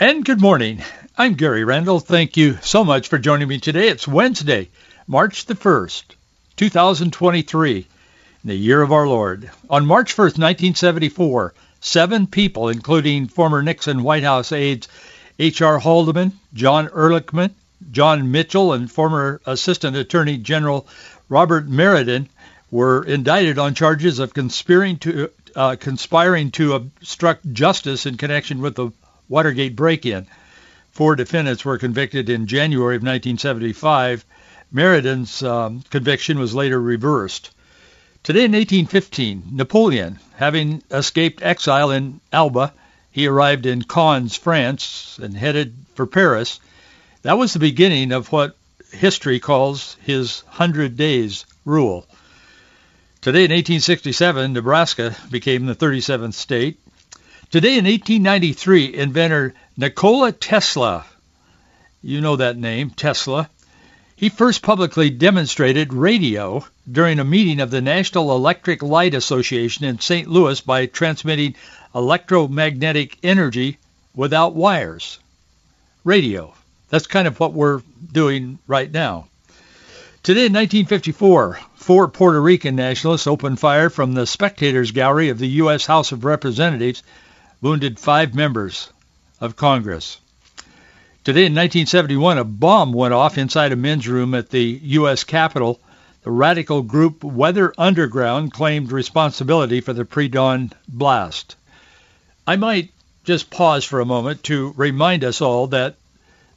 And good morning. I'm Gary Randall. Thank you so much for joining me today. It's Wednesday, March the 1st, 2023, the year of our Lord. On March 1st, 1974, seven people, including former Nixon White House aides H.R. Haldeman, John Ehrlichman, John Mitchell, and former Assistant Attorney General Robert Mardian, were indicted on charges of conspiring to uh, conspiring to obstruct justice in connection with the Watergate break-in. Four defendants were convicted in January of 1975. Mardian's um, conviction was later reversed. Today in 1815, Napoleon, having escaped exile in Elba, he arrived in Cannes, France, and headed for Paris. That was the beginning of what history calls his Hundred Days rule. Today in 1867, Nebraska became the 37th state. Today in 1893, inventor Nikola Tesla, you know that name, Tesla, he first publicly demonstrated radio during a meeting of the National Electric Light Association in St. Louis by transmitting electromagnetic energy without wires. Radio. That's kind of what we're doing right now. Today in 1954, four Puerto Rican nationalists opened fire from the spectators gallery of the U.S. House of Representatives wounded five members of Congress. Today in 1971, a bomb went off inside a men's room at the U.S. Capitol. The radical group Weather Underground claimed responsibility for the pre-dawn blast. I might just pause for a moment to remind us all that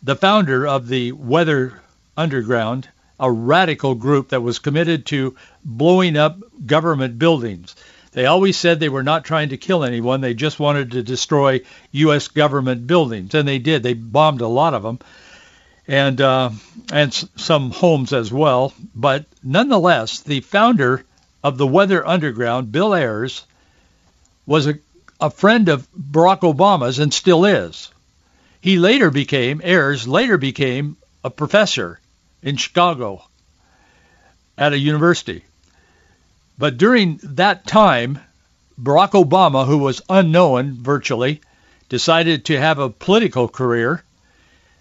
the founder of the Weather Underground, a radical group that was committed to blowing up government buildings, they always said they were not trying to kill anyone. They just wanted to destroy U.S. government buildings, and they did. They bombed a lot of them, and uh, and some homes as well. But nonetheless, the founder of the Weather Underground, Bill Ayers, was a, a friend of Barack Obama's and still is. He later became Ayers later became a professor in Chicago at a university. But during that time, Barack Obama, who was unknown virtually, decided to have a political career.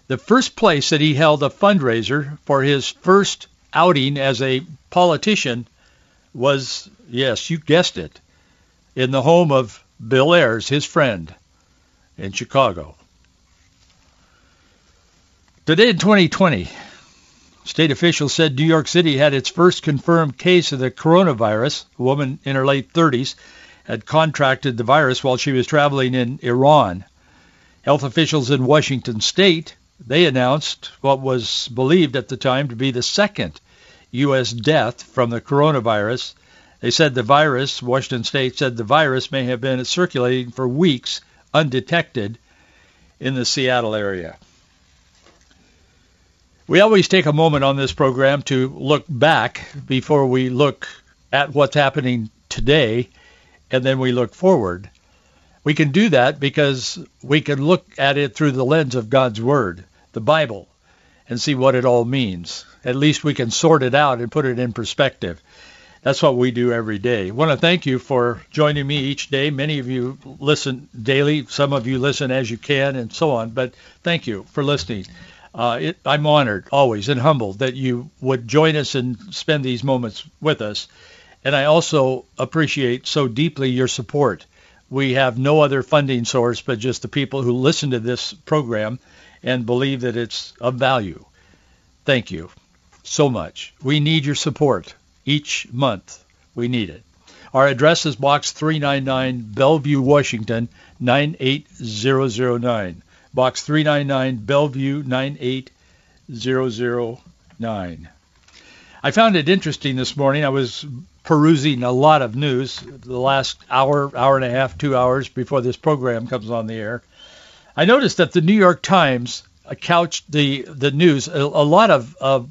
The first place that he held a fundraiser for his first outing as a politician was, yes, you guessed it, in the home of Bill Ayers, his friend, in Chicago. Today in 2020, State officials said New York City had its first confirmed case of the coronavirus. A woman in her late 30s had contracted the virus while she was traveling in Iran. Health officials in Washington state, they announced what was believed at the time to be the second U.S. death from the coronavirus. They said the virus, Washington state said the virus may have been circulating for weeks undetected in the Seattle area. We always take a moment on this program to look back before we look at what's happening today, and then we look forward. We can do that because we can look at it through the lens of God's Word, the Bible, and see what it all means. At least we can sort it out and put it in perspective. That's what we do every day. I want to thank you for joining me each day. Many of you listen daily. Some of you listen as you can and so on. But thank you for listening uh, it, I'm honored always and humbled that you would join us and spend these moments with us. And I also appreciate so deeply your support. We have no other funding source but just the people who listen to this program and believe that it's of value. Thank you so much. We need your support each month. We need it. Our address is Box 399, Bellevue, Washington, 98009. Box 399, Bellevue 98009. I found it interesting this morning. I was perusing a lot of news the last hour, hour and a half, two hours before this program comes on the air. I noticed that the New York Times couched the the news. A, a lot of uh,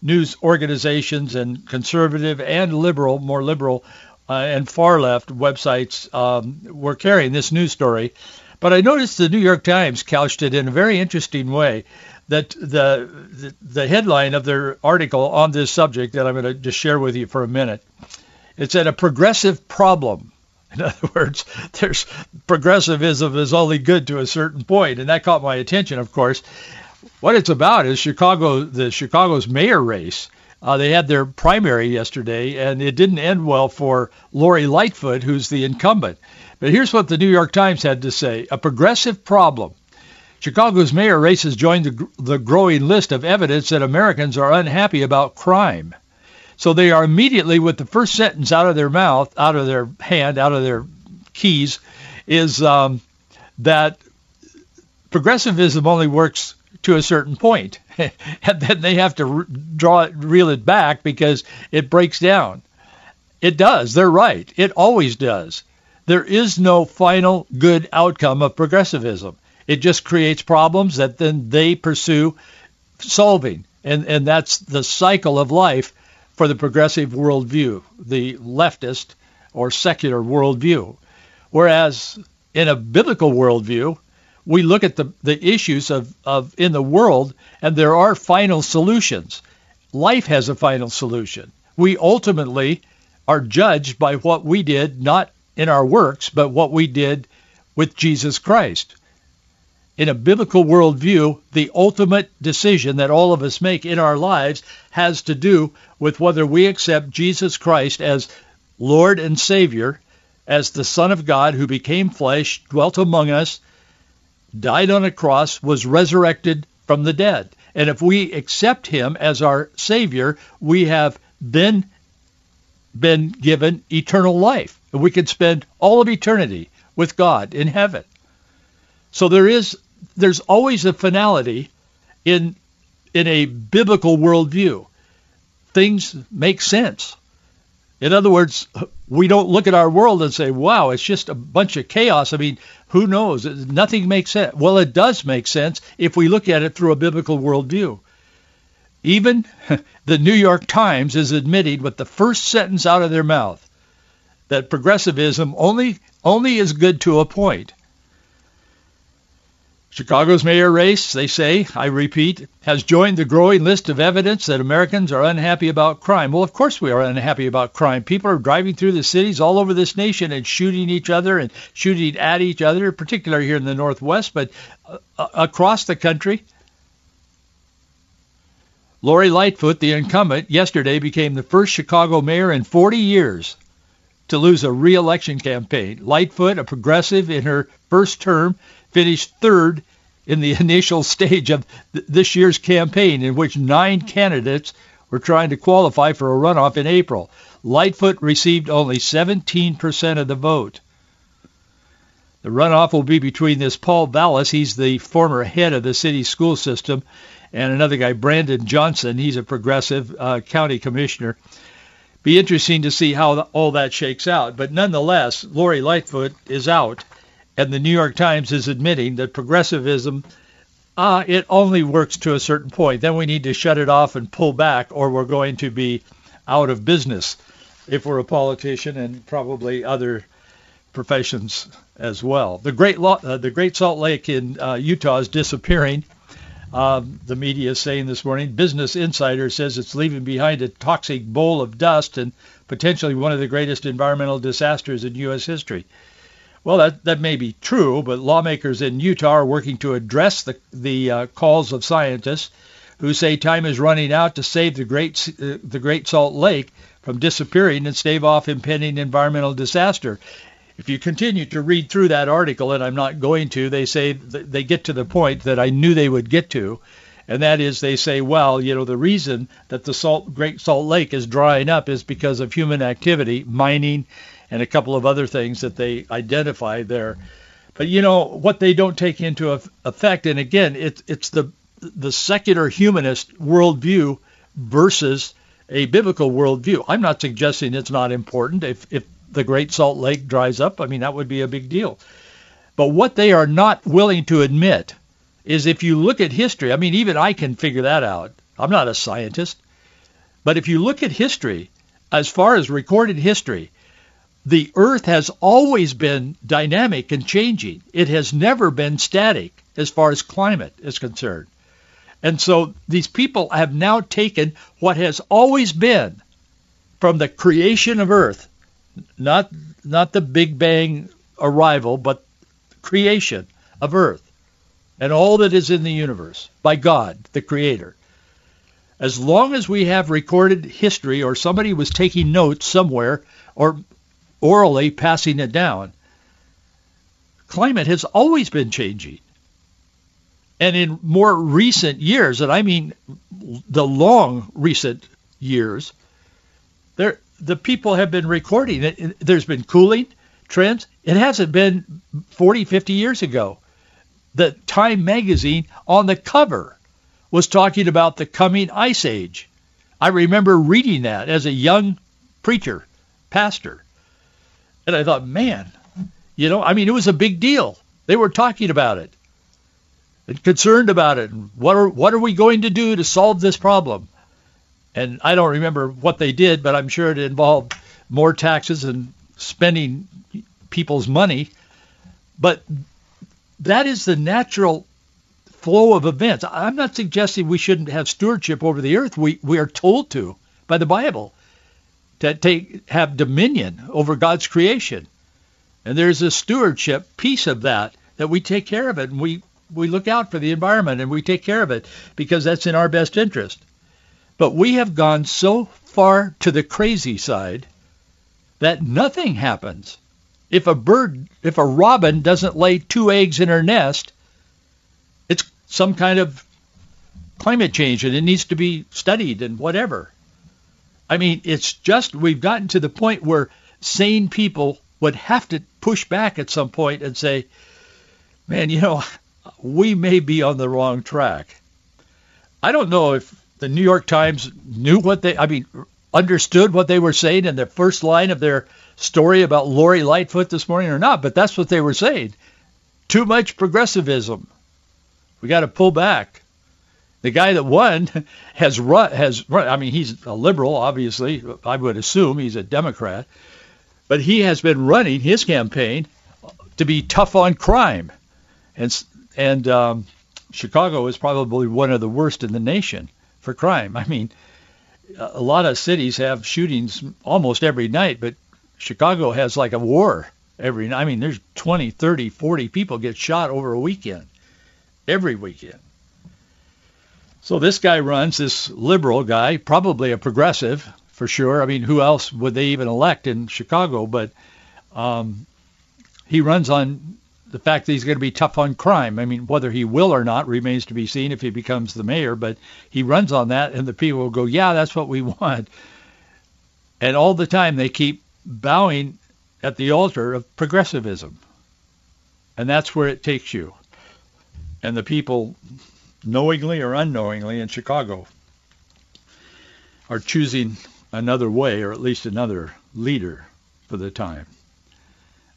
news organizations and conservative and liberal, more liberal uh, and far left websites um, were carrying this news story. But I noticed the New York Times couched it in a very interesting way. That the, the the headline of their article on this subject that I'm going to just share with you for a minute, it said a progressive problem. In other words, there's progressivism is only good to a certain point, and that caught my attention, of course. What it's about is Chicago, the Chicago's mayor race. Uh, they had their primary yesterday, and it didn't end well for Lori Lightfoot, who's the incumbent. But here's what the New York Times had to say: a progressive problem. Chicago's mayor race has joined the, the growing list of evidence that Americans are unhappy about crime. So they are immediately, with the first sentence out of their mouth, out of their hand, out of their keys, is um, that progressivism only works to a certain point, and then they have to re- draw it, reel it back because it breaks down. It does. They're right. It always does. There is no final good outcome of progressivism. It just creates problems that then they pursue solving, and and that's the cycle of life for the progressive worldview, the leftist or secular worldview. Whereas in a biblical worldview, we look at the, the issues of, of in the world and there are final solutions. Life has a final solution. We ultimately are judged by what we did, not in our works, but what we did with Jesus Christ in a biblical worldview, the ultimate decision that all of us make in our lives has to do with whether we accept Jesus Christ as Lord and Savior, as the Son of God who became flesh, dwelt among us, died on a cross, was resurrected from the dead. And if we accept him as our Savior, we have then been given eternal life. We can spend all of eternity with God in heaven. So there is there's always a finality in in a biblical worldview. Things make sense. In other words, we don't look at our world and say, wow, it's just a bunch of chaos. I mean, who knows? Nothing makes sense. Well, it does make sense if we look at it through a biblical worldview. Even the New York Times is admitting with the first sentence out of their mouth that progressivism only only is good to a point. Chicago's mayor race, they say, I repeat, has joined the growing list of evidence that Americans are unhappy about crime. Well, of course we are unhappy about crime. People are driving through the cities all over this nation and shooting each other and shooting at each other, particularly here in the Northwest, but uh, across the country. Lori Lightfoot, the incumbent, yesterday became the first Chicago mayor in 40 years to lose a re-election campaign. Lightfoot, a progressive in her first term, finished third in the initial stage of th- this year's campaign in which nine candidates were trying to qualify for a runoff in April. Lightfoot received only 17% of the vote. The runoff will be between this Paul Vallas, he's the former head of the city school system, and another guy, Brandon Johnson, he's a progressive uh, county commissioner. Be interesting to see how all that shakes out. But nonetheless, Lori Lightfoot is out and the New York Times is admitting that progressivism, uh, it only works to a certain point. Then we need to shut it off and pull back, or we're going to be out of business if we're a politician and probably other professions as well. The Great, uh, the Great Salt Lake in uh, Utah is disappearing. Um, the media is saying this morning. Business Insider says it's leaving behind a toxic bowl of dust and potentially one of the greatest environmental disasters in U.S. history. Well, that, that may be true, but lawmakers in Utah are working to address the, the uh, calls of scientists who say time is running out to save the Great, uh, the Great Salt Lake from disappearing and stave off impending environmental disaster. If you continue to read through that article, and I'm not going to, they say they get to the point that I knew they would get to, and that is they say, well, you know, the reason that the Salt, Great Salt Lake is drying up is because of human activity, mining, and a couple of other things that they identify there. But you know what they don't take into effect, and again, it's it's the the secular humanist worldview versus a biblical worldview. I'm not suggesting it's not important. If if the Great Salt Lake dries up, I mean that would be a big deal. But what they are not willing to admit is if you look at history, I mean, even I can figure that out. I'm not a scientist. But if you look at history, as far as recorded history, the earth has always been dynamic and changing. It has never been static as far as climate is concerned. And so these people have now taken what has always been from the creation of earth, not not the big bang arrival, but creation of earth and all that is in the universe by God, the creator. As long as we have recorded history or somebody was taking notes somewhere or orally passing it down, climate has always been changing. And in more recent years, and I mean the long recent years, there the people have been recording it. There's been cooling trends. It hasn't been 40, 50 years ago. The Time magazine on the cover was talking about the coming ice age. I remember reading that as a young preacher, pastor. And I thought, man, you know, I mean, it was a big deal. They were talking about it and concerned about it. And what are what are we going to do to solve this problem? And I don't remember what they did, but I'm sure it involved more taxes and spending people's money. But that is the natural flow of events. I'm not suggesting we shouldn't have stewardship over the earth. We we are told to by the Bible to take have dominion over God's creation. And there's a stewardship piece of that that we take care of it and we we look out for the environment and we take care of it because that's in our best interest. But we have gone so far to the crazy side that nothing happens. If a bird, if a robin doesn't lay two eggs in her nest, it's some kind of climate change and it needs to be studied and whatever. I mean, it's just we've gotten to the point where sane people would have to push back at some point and say, man, you know, we may be on the wrong track. I don't know if the New York Times knew what they, I mean, understood what they were saying in the first line of their story about Lori Lightfoot this morning or not, but that's what they were saying. Too much progressivism. We got to pull back. The guy that won has run, has run, I mean, he's a liberal, obviously. I would assume he's a Democrat. But he has been running his campaign to be tough on crime. And and um, Chicago is probably one of the worst in the nation for crime. I mean, a lot of cities have shootings almost every night, but Chicago has like a war every. I mean, there's 20, 30, 40 people get shot over a weekend, every weekend. So this guy runs, this liberal guy, probably a progressive for sure. I mean, who else would they even elect in Chicago? But um, he runs on the fact that he's going to be tough on crime. I mean, whether he will or not remains to be seen if he becomes the mayor, but he runs on that and the people will go, yeah, that's what we want. And all the time they keep bowing at the altar of progressivism. And that's where it takes you. And the people, knowingly or unknowingly in Chicago, are choosing another way or at least another leader for the time.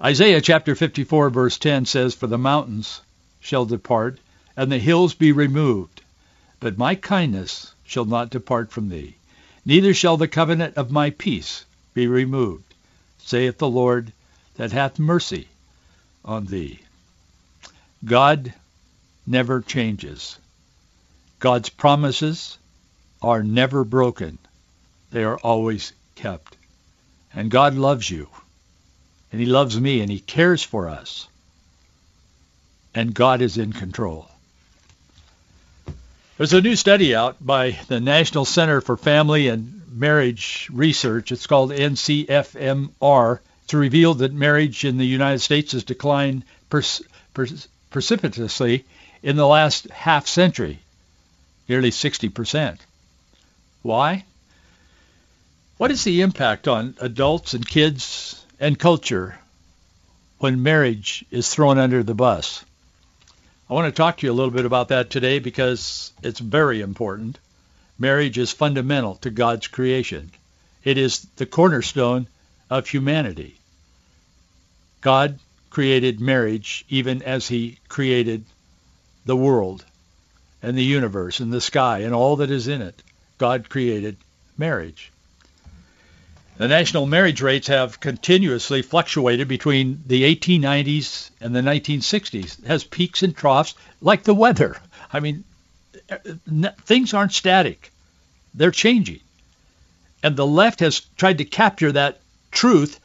Isaiah chapter 54 verse 10 says, For the mountains shall depart, and the hills be removed, but my kindness shall not depart from thee, neither shall the covenant of my peace be removed, saith the Lord that hath mercy on thee. God never changes. God's promises are never broken. They are always kept. And God loves you and he loves me and he cares for us. And God is in control. There's a new study out by the National Center for Family and Marriage Research. It's called NCFMR. To reveal that marriage in the United States has declined pers- pers- precipitously in the last half century, nearly 60%. Why? What is the impact on adults and kids and culture when marriage is thrown under the bus. I want to talk to you a little bit about that today because it's very important. Marriage is fundamental to God's creation. It is the cornerstone of humanity. God created marriage even as he created the world and the universe and the sky and all that is in it. God created marriage. The national marriage rates have continuously fluctuated between the 1890s and the 1960s. It has peaks and troughs like the weather. I mean, things aren't static. They're changing. And the left has tried to capture that truth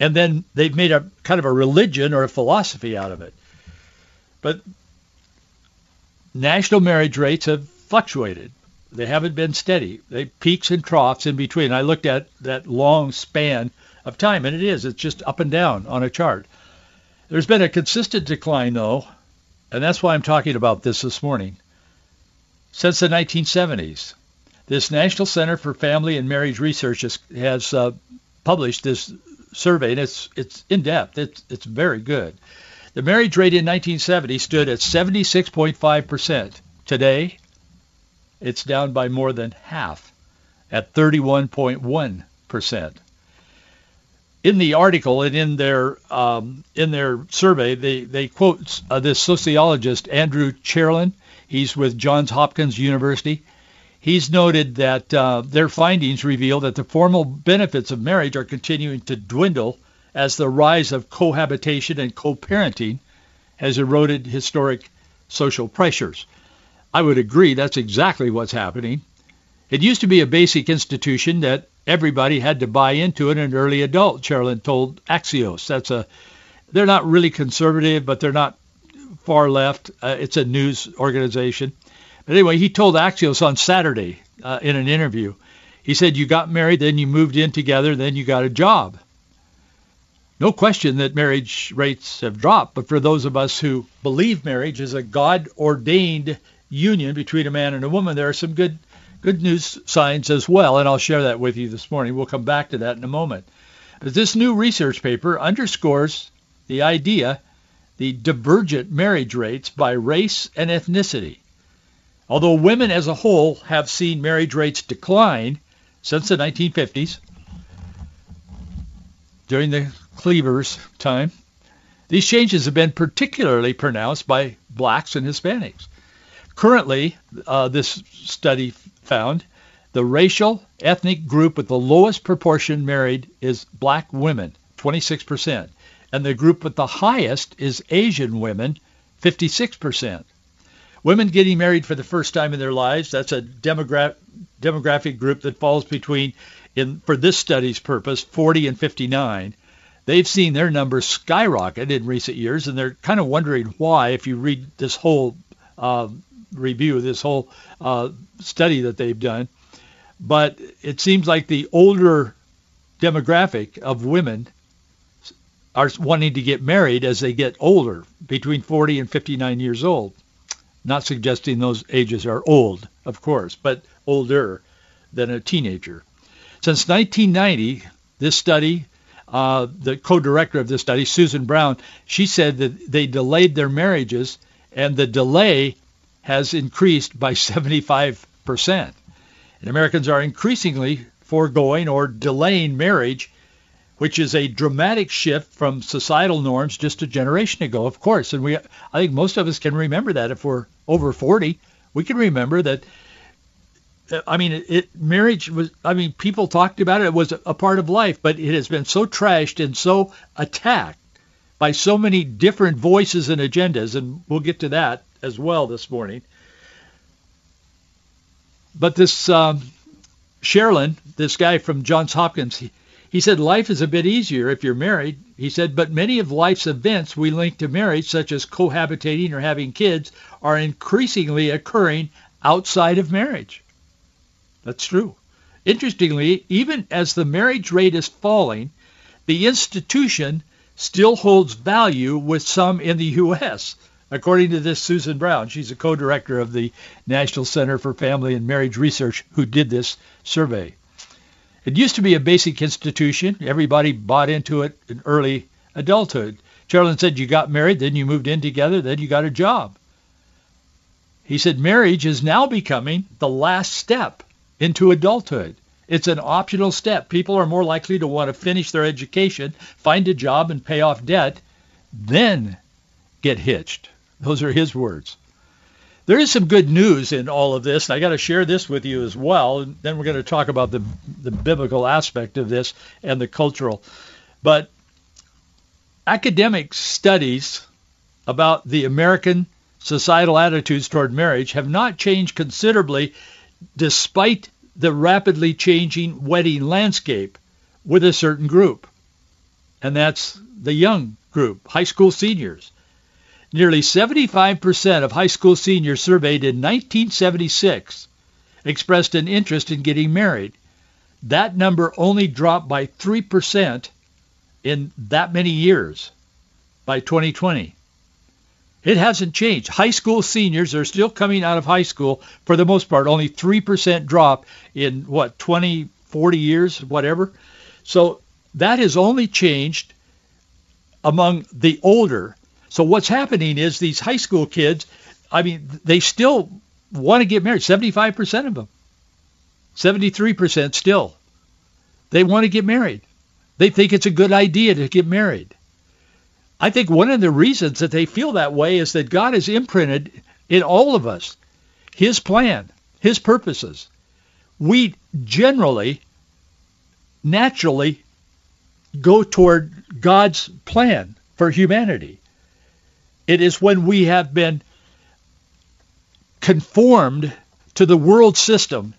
and then they've made a kind of a religion or a philosophy out of it. But national marriage rates have fluctuated. They haven't been steady. They peaks and troughs in between. I looked at that long span of time, and it is. It's just up and down on a chart. There's been a consistent decline, though, and that's why I'm talking about this this morning. Since the 1970s, this National Center for Family and Marriage Research has, has uh, published this survey, and it's it's in depth. It's it's very good. The marriage rate in 1970 stood at 76.5 percent. Today, it's down by more than half at 31.1 percent. In the article and in their um, in their survey, they they quote uh, this sociologist Andrew Cherlin. He's with Johns Hopkins University. He's noted that uh, their findings reveal that the formal benefits of marriage are continuing to dwindle as the rise of cohabitation and co-parenting has eroded historic social pressures. I would agree that's exactly what's happening. It used to be a basic institution that everybody had to buy into it an early adult, Cherlin told Axios. That's a they're not really conservative, but they're not far left. Uh, it's a news organization. But anyway, he told Axios on Saturday uh, in an interview, he said, you got married, then you moved in together, then you got a job. No question that marriage rates have dropped, but for those of us who believe marriage is a God-ordained union between a man and a woman, there are some good good news signs as well, and I'll share that with you this morning. We'll come back to that in a moment. But this new research paper underscores the idea, the divergent marriage rates by race and ethnicity. Although women as a whole have seen marriage rates decline since the 1950s, during the Cleaver's time, these changes have been particularly pronounced by blacks and Hispanics. Currently, uh, this study found the racial ethnic group with the lowest proportion married is black women, 26%, and the group with the highest is Asian women, 56%. Women getting married for the first time in their lives, that's a demogra- demographic group that falls between, in for this study's purpose, 40 and 59. They've seen their numbers skyrocket in recent years, and they're kind of wondering why if you read this whole uh, review, this whole uh, study that they've done. But it seems like the older demographic of women are wanting to get married as they get older, between 40 and 59 years old. Not suggesting those ages are old, of course, but older than a teenager. Since 1990, this study, uh, the co-director of this study, Susan Brown, she said that they delayed their marriages, and the delay has increased by 75%. And Americans are increasingly foregoing or delaying marriage, which is a dramatic shift from societal norms just a generation ago, of course. And we, I think most of us can remember that if we're over 40. We can remember that. I mean, it, marriage was. I mean, people talked about it. It was a part of life, but it has been so trashed and so attacked by so many different voices and agendas, and we'll get to that as well this morning. But this um, this guy from Johns Hopkins, he, he said life is a bit easier if you're married. He said, but many of life's events we link to marriage, such as cohabitating or having kids, are increasingly occurring outside of marriage. That's true. Interestingly, even as the marriage rate is falling, the institution still holds value with some in the U.S according to this Susan Brown. She's a co-director of the National Center for Family and Marriage Research who did this survey. It used to be a basic institution. Everybody bought into it in early adulthood. Cherlin said you got married, then you moved in together, then you got a job. He said marriage is now becoming the last step into adulthood. It's an optional step. People are more likely to want to finish their education, find a job, and pay off debt then get hitched. Those are his words. There is some good news in all of this, and I got to share this with you as well. And then we're going to talk about the the biblical aspect of this and the cultural. But academic studies about the American societal attitudes toward marriage have not changed considerably despite the rapidly changing wedding landscape with a certain group. And that's the young group, high school seniors. Nearly 75% of high school seniors surveyed in 1976 expressed an interest in getting married. That number only dropped by 3% in that many years by 2020. It hasn't changed. High school seniors are still coming out of high school for the most part. Only 3% drop in what, 20, 40 years, whatever. So that has only changed among the older. So what's happening is these high school kids, I mean, they still want to get married. 75% of them. 73% still. They want to get married. They think it's a good idea to get married. I think one of the reasons that they feel that way is that God has imprinted in all of us his plan, his purposes. We generally, naturally go toward God's plan for humanity. It is when we have been conformed to the world system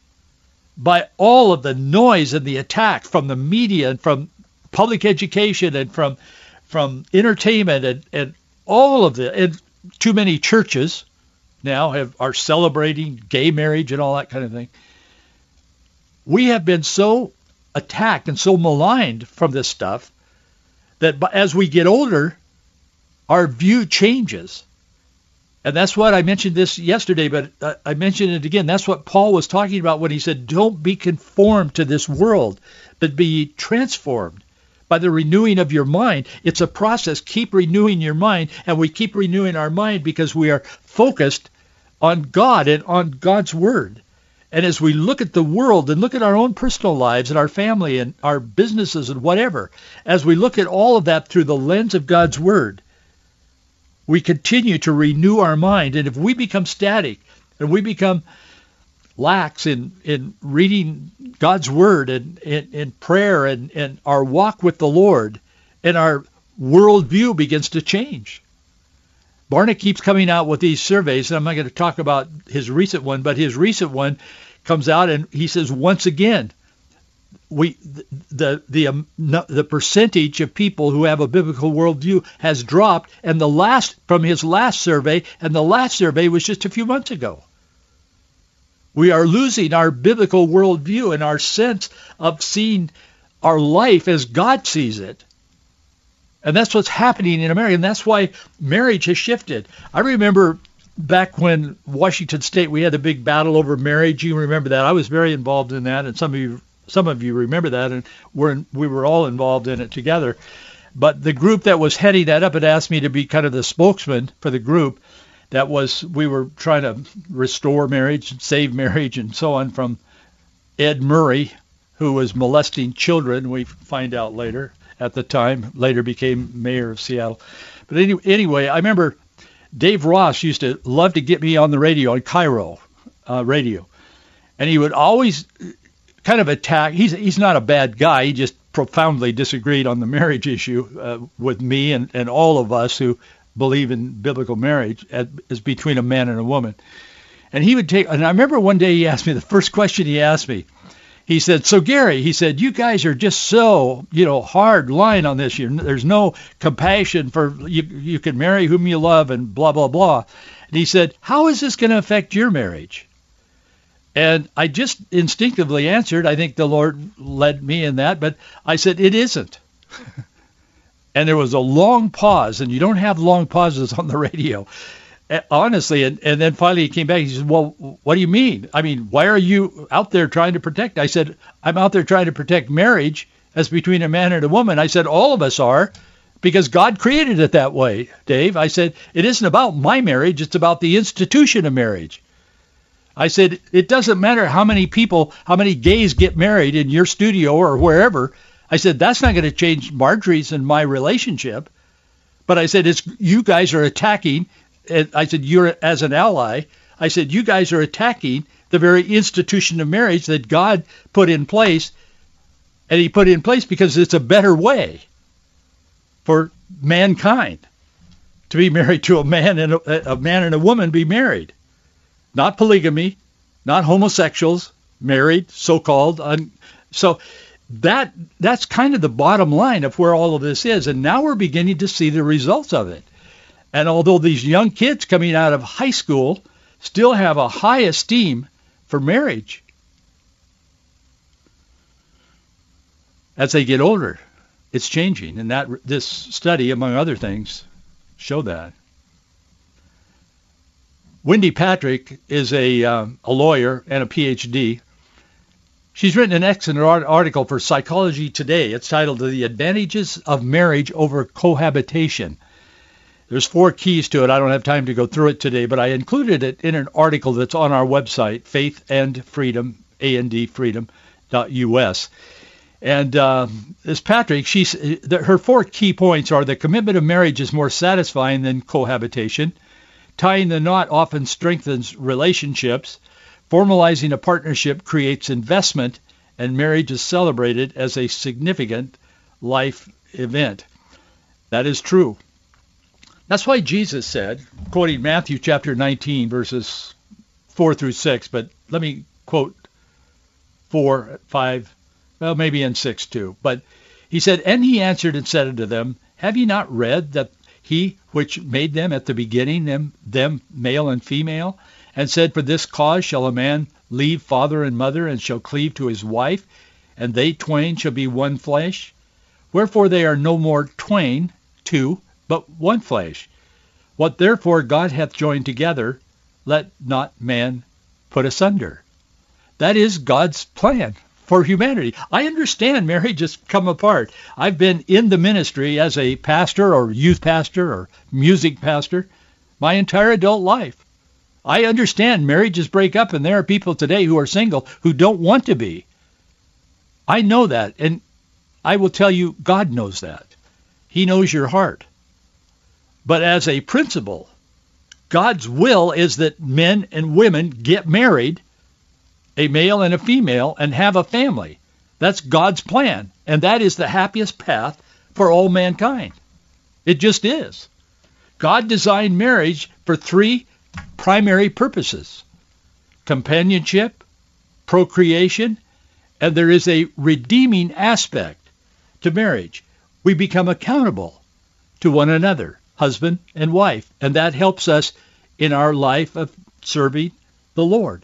by all of the noise and the attack from the media and from public education and from from entertainment and, and all of the and too many churches now have are celebrating gay marriage and all that kind of thing. We have been so attacked and so maligned from this stuff that as we get older, our view changes. And that's what I mentioned this yesterday, but I mentioned it again. That's what Paul was talking about when he said, don't be conformed to this world, but be transformed by the renewing of your mind. It's a process. Keep renewing your mind, and we keep renewing our mind because we are focused on God and on God's Word. And as we look at the world and look at our own personal lives and our family and our businesses and whatever, as we look at all of that through the lens of God's Word, we continue to renew our mind. And if we become static and we become lax in, in reading God's word and in prayer and, and our walk with the Lord and our worldview begins to change. Barna keeps coming out with these surveys, and I'm not going to talk about his recent one, but his recent one comes out and he says once again, we the the um, the percentage of people who have a biblical worldview has dropped, and the last from his last survey, and the last survey was just a few months ago. We are losing our biblical worldview and our sense of seeing our life as God sees it. And that's what's happening in America. And that's why marriage has shifted. I remember back when Washington State, we had a big battle over marriage. You remember that. I was very involved in that. And some of you, some of you remember that. And we're in, we were all involved in it together. But the group that was heading that up had asked me to be kind of the spokesman for the group that was we were trying to restore marriage, save marriage, and so on from Ed Murray, who was molesting children. We find out later at the time, later became mayor of Seattle. But anyway, I remember Dave Ross used to love to get me on the radio on KIRO uh, radio, and he would always kind of attack. He's he's not a bad guy. He just profoundly disagreed on the marriage issue uh, with me and, and all of us who believe in biblical marriage as between a man and a woman. And he would take, and I remember one day he asked me, the first question he asked me, he said, so Gary, he said, you guys are just so, you know, hard line on this. You're, there's no compassion for, you, you can marry whom you love and blah, blah, blah. And he said, how is this going to affect your marriage? And I just instinctively answered, I think the Lord led me in that, but I said, it isn't. and there was a long pause, and you don't have long pauses on the radio, eh, honestly. And, and then finally he came back. He said, well, what do you mean? I mean, why are you out there trying to protect? I said, I'm out there trying to protect marriage as between a man and a woman. I said, all of us are because God created it that way, Dave. I said, it isn't about my marriage. It's about the institution of marriage. I said, it doesn't matter how many people, how many gays get married in your studio or wherever. I said, that's not going to change Marjorie's and my relationship. But I said, it's you guys are attacking. I said, you're as an ally. I said, you guys are attacking the very institution of marriage that God put in place. And he put in place because it's a better way for mankind to be married to a man and a, a man and a woman be married. Not polygamy, not homosexuals, married, so-called. Un- so that that's kind of the bottom line of where all of this is. And now we're beginning to see the results of it. And although these young kids coming out of high school still have a high esteem for marriage, as they get older, it's changing. And that this study, among other things, show that. Wendy Patrick is a, um, a lawyer and a PhD. She's written an excellent article for Psychology Today. It's titled The Advantages of Marriage Over Cohabitation. There's four keys to it. I don't have time to go through it today, but I included it in an article that's on our website, Faith and Freedom, andfreedom.us. And uh, as Patrick, she's, her four key points are the commitment of marriage is more satisfying than cohabitation. Tying the knot often strengthens relationships. Formalizing a partnership creates investment, and marriage is celebrated as a significant life event. That is true. That's why Jesus said, quoting Matthew chapter 19, verses 4 through 6, but let me quote 4, 5, well, maybe in 6 too. But he said, And he answered and said unto them, Have ye not read that he which made them at the beginning, them, them male and female, and said, For this cause shall a man leave father and mother, and shall cleave to his wife, and they twain shall be one flesh? Wherefore they are no more twain, two, but one flesh. What therefore God hath joined together, let not man put asunder. That is God's plan for humanity. I understand marriage has come apart. I've been in the ministry as a pastor or youth pastor or music pastor my entire adult life. I understand marriages break up and there are people today who are single who don't want to be. I know that and I will tell you God knows that. He knows your heart. But as a principle, God's will is that men and women get married a male and a female, and have a family. That's God's plan. And that is the happiest path for all mankind. It just is. God designed marriage for three primary purposes. Companionship, procreation, and there is a redeeming aspect to marriage. We become accountable to one another, husband and wife, and that helps us in our life of serving the Lord.